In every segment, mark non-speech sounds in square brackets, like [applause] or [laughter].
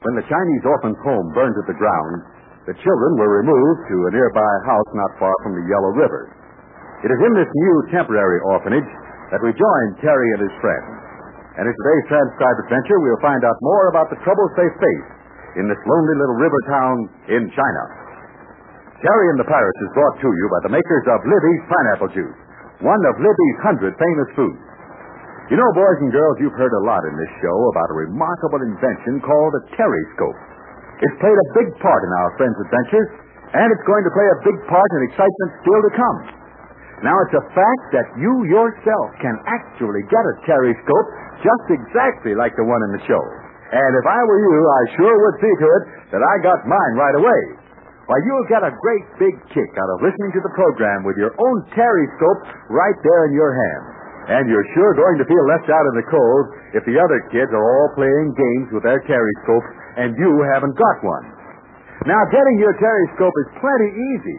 When the Chinese orphan's home burned to the ground, the children were removed to a nearby house not far from the Yellow River. It is in this new temporary orphanage that we join Terry and his friends. And in today's transcribed adventure, we'll find out more about the troubles they face in this lonely little river town in China. Terry and the Pirates is brought to you by the makers of Libby's Pineapple Juice, one of Libby's hundred famous foods. You know, boys and girls, you've heard a lot in this show about a remarkable invention called a Terryscope. It's played a big part in our friends' adventures, and it's going to play a big part in excitement still to come. Now, it's a fact that you yourself can actually get a Terryscope just exactly like the one in the show. And if I were you, I sure would see to it that I got mine right away. Why, you'll get a great big kick out of listening to the program with your own Terryscope right there in your hand. And you're sure going to feel left out in the cold if the other kids are all playing games with their Terryscopes and you haven't got one. Now, getting your Terryscope is plenty easy.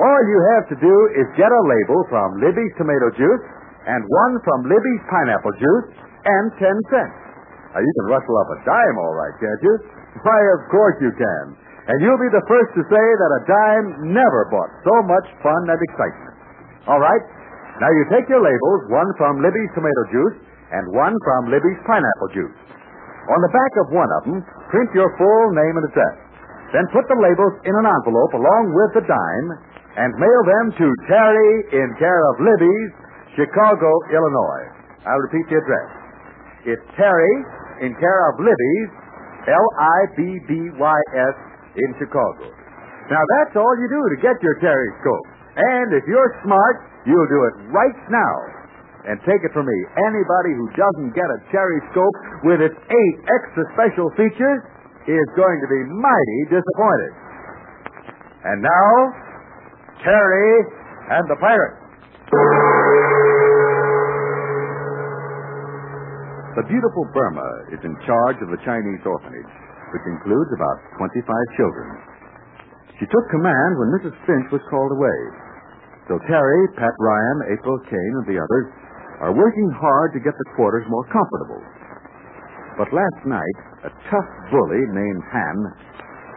All you have to do is get a label from Libby's tomato juice and one from Libby's pineapple juice and ten cents. Now, you can rustle up a dime, all right, can't you? Why, of course you can. And you'll be the first to say that a dime never bought so much fun and excitement. All right? Now, you take your labels, one from Libby's tomato juice and one from Libby's pineapple juice. On the back of one of them, print your full name and address. Then put the labels in an envelope along with the dime and mail them to Terry in care of Libby's, Chicago, Illinois. I'll repeat the address. It's Terry in care of Libby's, L-I-B-B-Y-S, in Chicago. Now, that's all you do to get your Terryscope. And if you're smart, you'll do it right now. And take it from me, anybody who doesn't get a Terryscope with its eight extra special features is going to be mighty disappointed. And now, Terry and the Pirate. The beautiful Burma is in charge of the Chinese orphanage, which includes about 25 children. She took command when Mrs. Finch was called away. So Terry, Pat Ryan, April Kane, and the others are working hard to get the quarters more comfortable. But last night, a tough bully named Han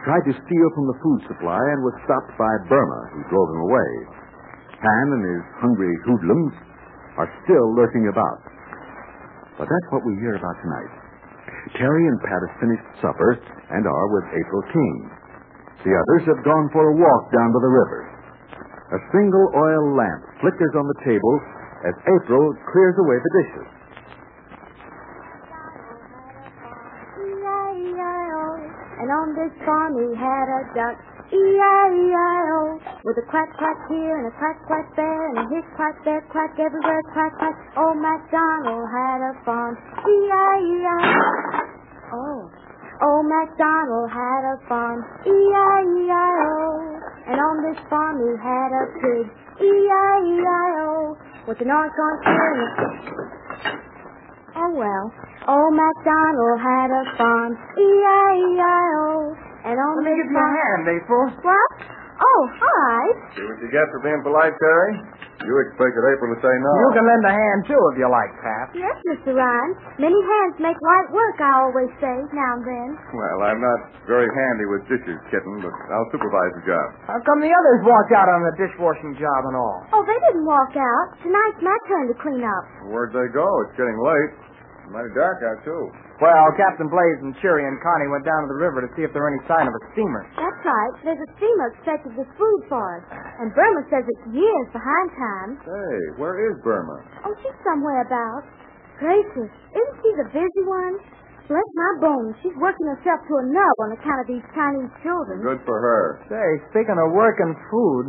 tried to steal from the food supply and was stopped by Burma, who drove him away. Han and his hungry hoodlums are still lurking about. But that's what we hear about tonight. Terry and Pat have finished supper and are with April Kane. The others have gone for a walk down to the river. A single oil lamp flickers on the table as April clears away the dishes. E-I-E-I-O. And on this farm he had a duck, E-I-E-I-O, with a quack quack here and a quack quack there, and a hiss quack there, quack everywhere, quack quack. Old MacDonald had a farm, E-I-E-I-O. Oh, old MacDonald had a farm, E-I-E-I-O, and on this farm he had a pig, E-I-E-I-O, with an orange orange here and. Oh, well. Old MacDonald had a farm, E-I-E-I-O, and on Let me give you a hand, April. What? Oh, hi. See what you get for being polite, Terry? You expected April to say no. You can lend a hand, too, if you like, Pat. Yes, Mr. Ryan. Many hands make light work, I always say, now and then. Well, I'm not very handy with dishes, kitten, but I'll supervise the job. How come the others walked out on the dishwashing job and all? Oh, they didn't walk out. Tonight's my turn to clean up. Where'd they go? It's getting late. Mighty dark out, too. Well, Captain Blaze and Cheery and Connie went down to the river to see if there were any sign of a steamer. That's right. There's a steamer expected with food for us. And Burma says it's years behind time. Hey, where is Burma? Oh, she's somewhere about. Gracious, isn't she the busy one? Bless my bones, she's working herself to a nub on account of these Chinese children. Good for her. Say, speaking of working food,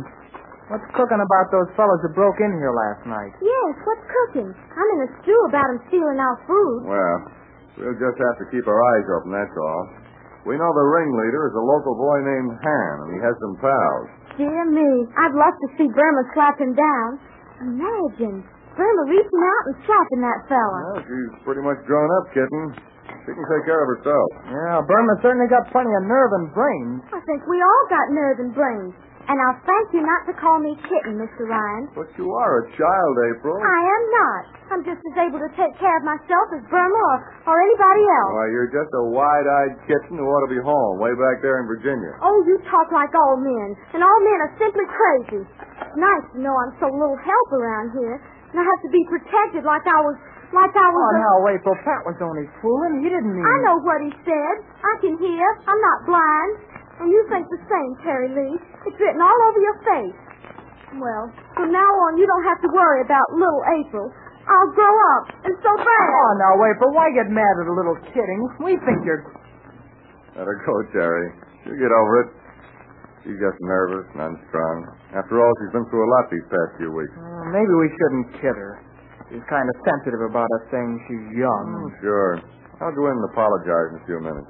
what's cooking about those fellows who broke in here last night? Yes, what's cooking? I'm in a stew about 'em stealing our food. Well, we'll just have to keep our eyes open, that's all. We know the ringleader is a local boy named Han, and he has some pals. Dear me, I'd love to see Burma slap him down. Imagine, Burma reaching out and slapping that fella. Well, she's pretty much grown up, kitten. She can take care of herself. Yeah, Burma certainly got plenty of nerve and brains. I think we all got nerve and brains. And I'll thank you not to call me kitten, Mr. Ryan. But you are a child, April. I am not. I'm just as able to take care of myself as Burma or, or anybody else. Why, you're just a wide-eyed kitten who ought to be home, way back there in Virginia. Oh, you talk like all men. And all men are simply crazy. It's nice to know I'm so little help around here. And I have to be protected like I was like I was Oh, a- now, April, Pat was only fooling. He didn't mean... I know what he said. I can hear. I'm not blind. And you think the same, Terry Lee. It's written all over your face. Well, from now on, you don't have to worry about little April. I'll grow up, and so bad. Oh, now, April, why get mad at a little kidding? We think you're... Let her go, Terry. She'll get over it. She's just nervous and unstrung. After all, she's been through a lot these past few weeks. Uh, maybe we shouldn't kid her. She's kind of sensitive about us saying she's young. Oh, sure. I'll go in and apologize in a few minutes.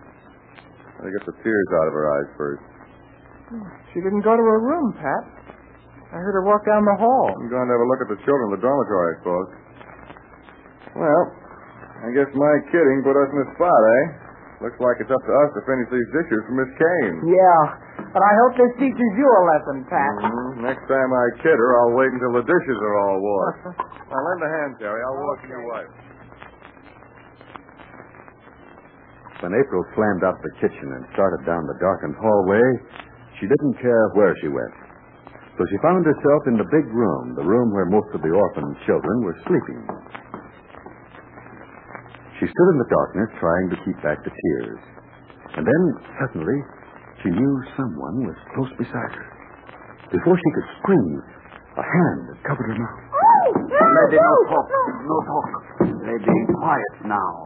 I'll get the tears out of her eyes first. She didn't go to her room, Pat. I heard her walk down the hall. I'm going to have a look at the children in the dormitory, I suppose. Well, I guess my kidding put us in a spot, eh? Looks like it's up to us to finish these dishes for Miss Kane. Yeah, but I hope this teaches you a lesson, Pat. Mhm. Next time I kid her, I'll wait until the dishes are all washed. [laughs] now, lend a hand, Terry. I'll wash your wife. When April slammed out the kitchen and started down the darkened hallway, she didn't care where she went. So she found herself in the big room, the room where most of the orphan children were sleeping. She stood in the darkness trying to keep back the tears. And then, suddenly, she knew someone was close beside her. Before she could scream, a hand had covered her mouth. Lady, no talk. No talk. Lady, quiet now.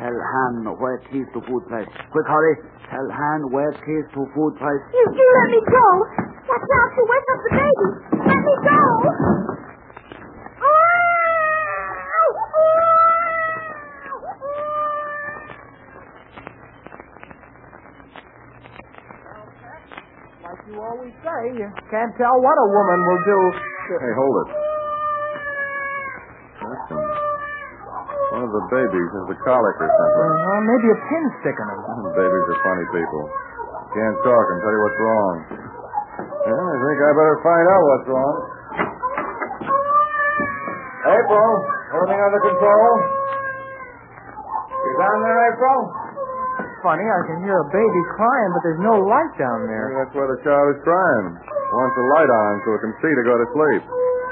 Tell Han where it is to food place. Quick, hurry. Tell Han where it is to food place. You do let me go. Watch out, you wake up the baby. Let me go. Like you always say, you can't tell what a woman will do. Hey, hold it. One of the babies has a colic or something. Uh, well, maybe a pin sticking her. [laughs] Babies are funny people. Can't talk and tell you what's wrong. Well, I think I better find out what's wrong. April, everything under control? You down there, April? Funny, I can hear a baby crying, but there's no light down there. Maybe that's why the child is crying. Wants a light on so it can see to go to sleep.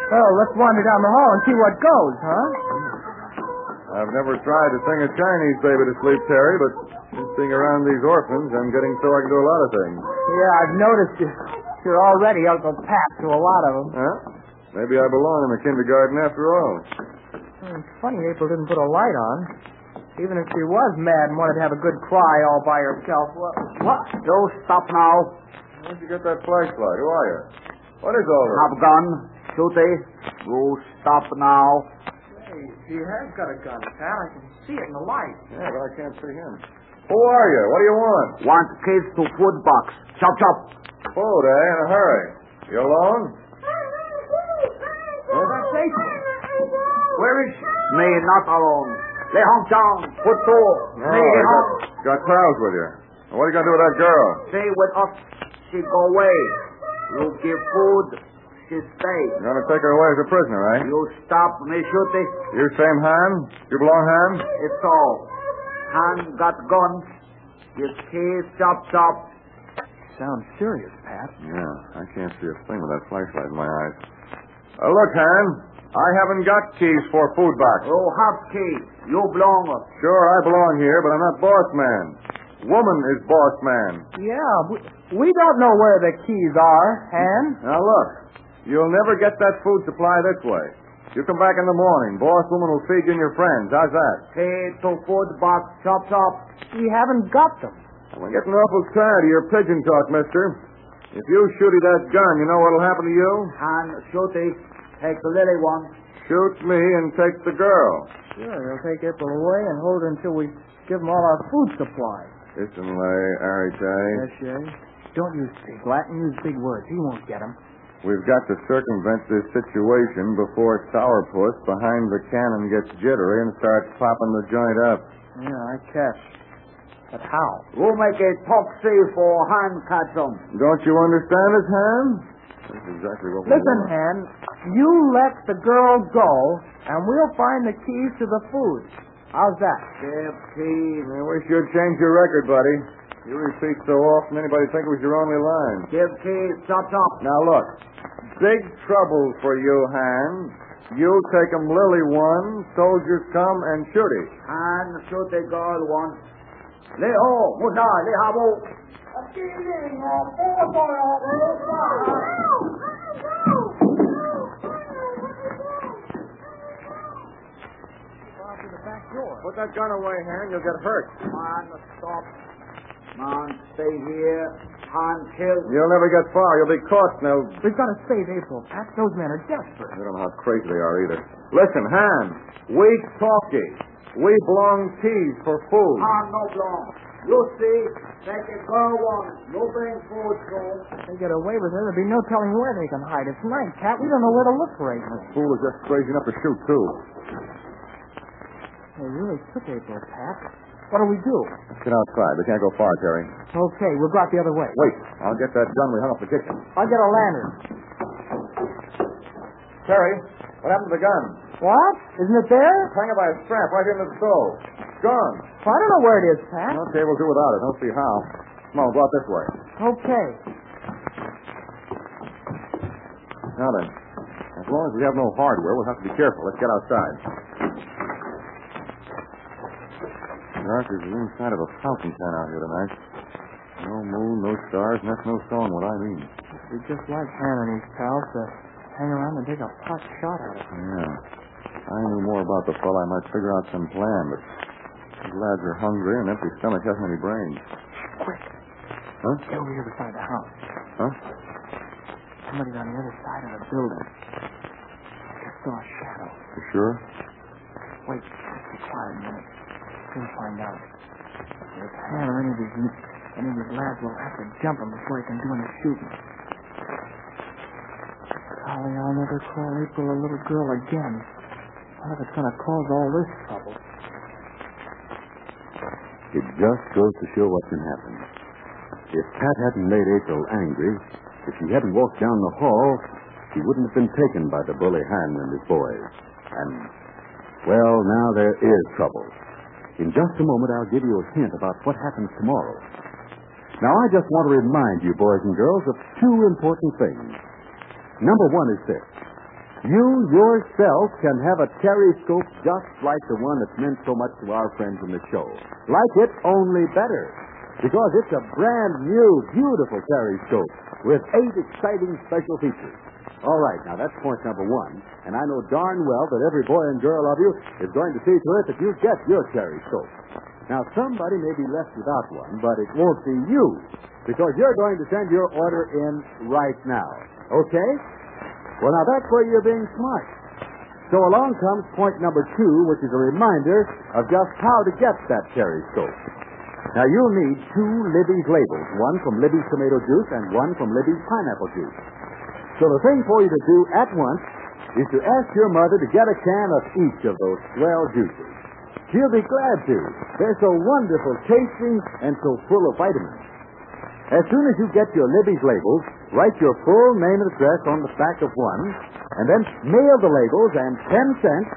Well, let's wander down the hall and see what goes, huh? I've never tried to sing a Chinese baby to sleep, Terry, but since being around these orphans, I'm getting so I can do a lot of things. Yeah, I've noticed you. You're already Uncle Pat to a lot of them. Huh? Maybe I belong in the kindergarten after all. Hmm, it's funny April didn't put a light on. Even if she was mad and wanted to have a good cry all by herself. What? What? You stop now. Where'd you get that flashlight? Who are you? What is all this? Have gun. Shoot it. You stop now. Hey, he has got a gun, Pat. I can see it in the light. Yeah, but I can't see him. Who are you? What do you want? Want kids to food box. Chop, chop. Food, eh? In a hurry. You alone? That's April. Where is she? Me, not alone. Lay home down. Put door. Oh, Me, you home. got, got crowds with you. What are you going to do with that girl? Stay with us. She go away. You give food. She stay. You're going to take her away as a prisoner, eh? You stop. Me shoot it. You same Han? You belong Han? It's all. Han got gun. His keys chop, chop. Sounds serious, Pat. Yeah, I can't see a thing with that flashlight in my eyes. Uh, look, Han, I haven't got keys for food box. Oh, have keys. You belong. Sure, I belong here, but I'm not boss man. Woman is boss man. Yeah, we, we don't know where the keys are, Han. Now look, you'll never get that food supply this way. You come back in the morning. Boss woman will feed you and your friends. How's that? Key to food box. Chop, chop. We haven't got them. I'm getting awful tired of your pigeon talk, mister. If you shooty that gun, you know what'll happen to you? Han shoot it. Take the little one. Shoot me and take the girl. Sure, he'll take April away and hold her until we give them all our food supply. Listen, Lay, Harry Tay. Yes, Shay. Don't use big Latin. Use big words. He won't get them. We've got to circumvent this situation before Sourpuss behind the cannon gets jittery and starts popping the joint up. Yeah, I catch. But how? We'll make a taxi for Han catch 'em. Don't you understand us, Han? That's exactly what we Listen, want. Han, you let the girl go, and we'll find the keys to the food. How's that? Fifteen. I wish you'd change your record, buddy. You repeat so often, anybody'd think it was your only line. Fifteen. Stop, stop. Now look, big trouble for you, Han. You take 'em Lily one, soldiers come and shoot it. And shoot the girl one. Lay ho. Muna. Lay habo. Put that gun away, Han. You'll get hurt. Man, stop. Man, stay here. Han, kill. You'll never get far. You'll be caught. Now, We've got to save April, Pat. Those men are desperate. I don't know how crazy they are either. Listen, Han, we talkie. We belong keys for food. Han, no long. You see, take the girl one. You bring food soon. If they get away with it, there'll be no telling where they can hide. It's night, Pat. We don't know where to look for April. Fool is just crazy enough to shoot, too. They really took April, Pat. What'll we do? Let's get outside. We can't go far, Terry. Okay, we'll go out the other way. Wait, I'll get that gun we hung up the kitchen. I'll get a lantern. Terry, what happened to the gun? What? Isn't it there? Hang it by a strap right into the stove. Gone. I don't know where it is, Pat. Okay, we'll do without it. Don't see how. Come on, go out this way. Okay. Now then, as long as we have no hardware, we'll have to be careful. Let's get outside. Dark as the inside of a fountain pen out here tonight. No moon, no stars, and that's no telling what I mean. We just like Han and his pals to hang around and take a pot shot at us. Yeah. I knew more about the fellow, I might figure out some plan, but these lads are hungry and empty stomach hasn't any brains. Quick. Huh? Get over here beside the house. Huh? Somebody's on the other side of the building. I saw a shadow. You sure? Wait, just be quiet a minute. We'll find out. If Han or any of these any of these lads will have to jump him before he can do any shooting. Golly, I'll never call April a little girl again. What if it's going to cause all this trouble? It just goes to show what can happen. If Pat hadn't made April angry, if she hadn't walked down the hall, she wouldn't have been taken by the bully Han and his boys. And, well, now there is trouble. In just a moment, I'll give you a hint about what happens tomorrow. Now, I just want to remind you, boys and girls, of two important things. Number one is this. You yourself can have a Terryscope just like the one that's meant so much to our friends in the show. Like it, only better. Because it's a brand new, beautiful Terryscope with eight exciting special features. All right, now that's point number one. And I know darn well that every boy and girl of you is going to see to it that you get your Terryscope. Now, somebody may be left without one, but it won't be you. Because you're going to send your order in right now. Okay? Well, now that's where you're being smart. So along comes point number two, which is a reminder of just how to get that Terryscope. Now, you'll need two Libby's labels, one from Libby's tomato juice and one from Libby's pineapple juice. So the thing for you to do at once is to ask your mother to get a can of each of those swell juices. She'll be glad to. They're so wonderful tasting and so full of vitamins. As soon as you get your Libby's labels, write your full name and address on the back of one, and then mail the labels and 10 cents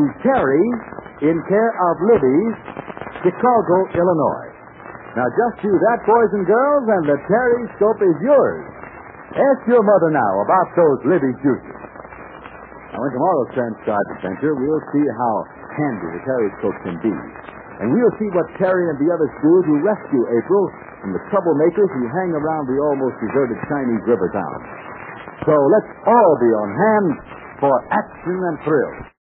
to Terry in care of Libby's, Chicago, Illinois. Now just do that, boys and girls, and the Terry scope is yours. Ask your mother now about those Libby's juices. Now, in tomorrow's transcribed adventure, we'll see how handy the Terry scope can be. And we'll see what Terry and the others do to rescue April from the troublemakers who hang around the almost deserted Chinese river town. So let's all be on hand for action and thrill.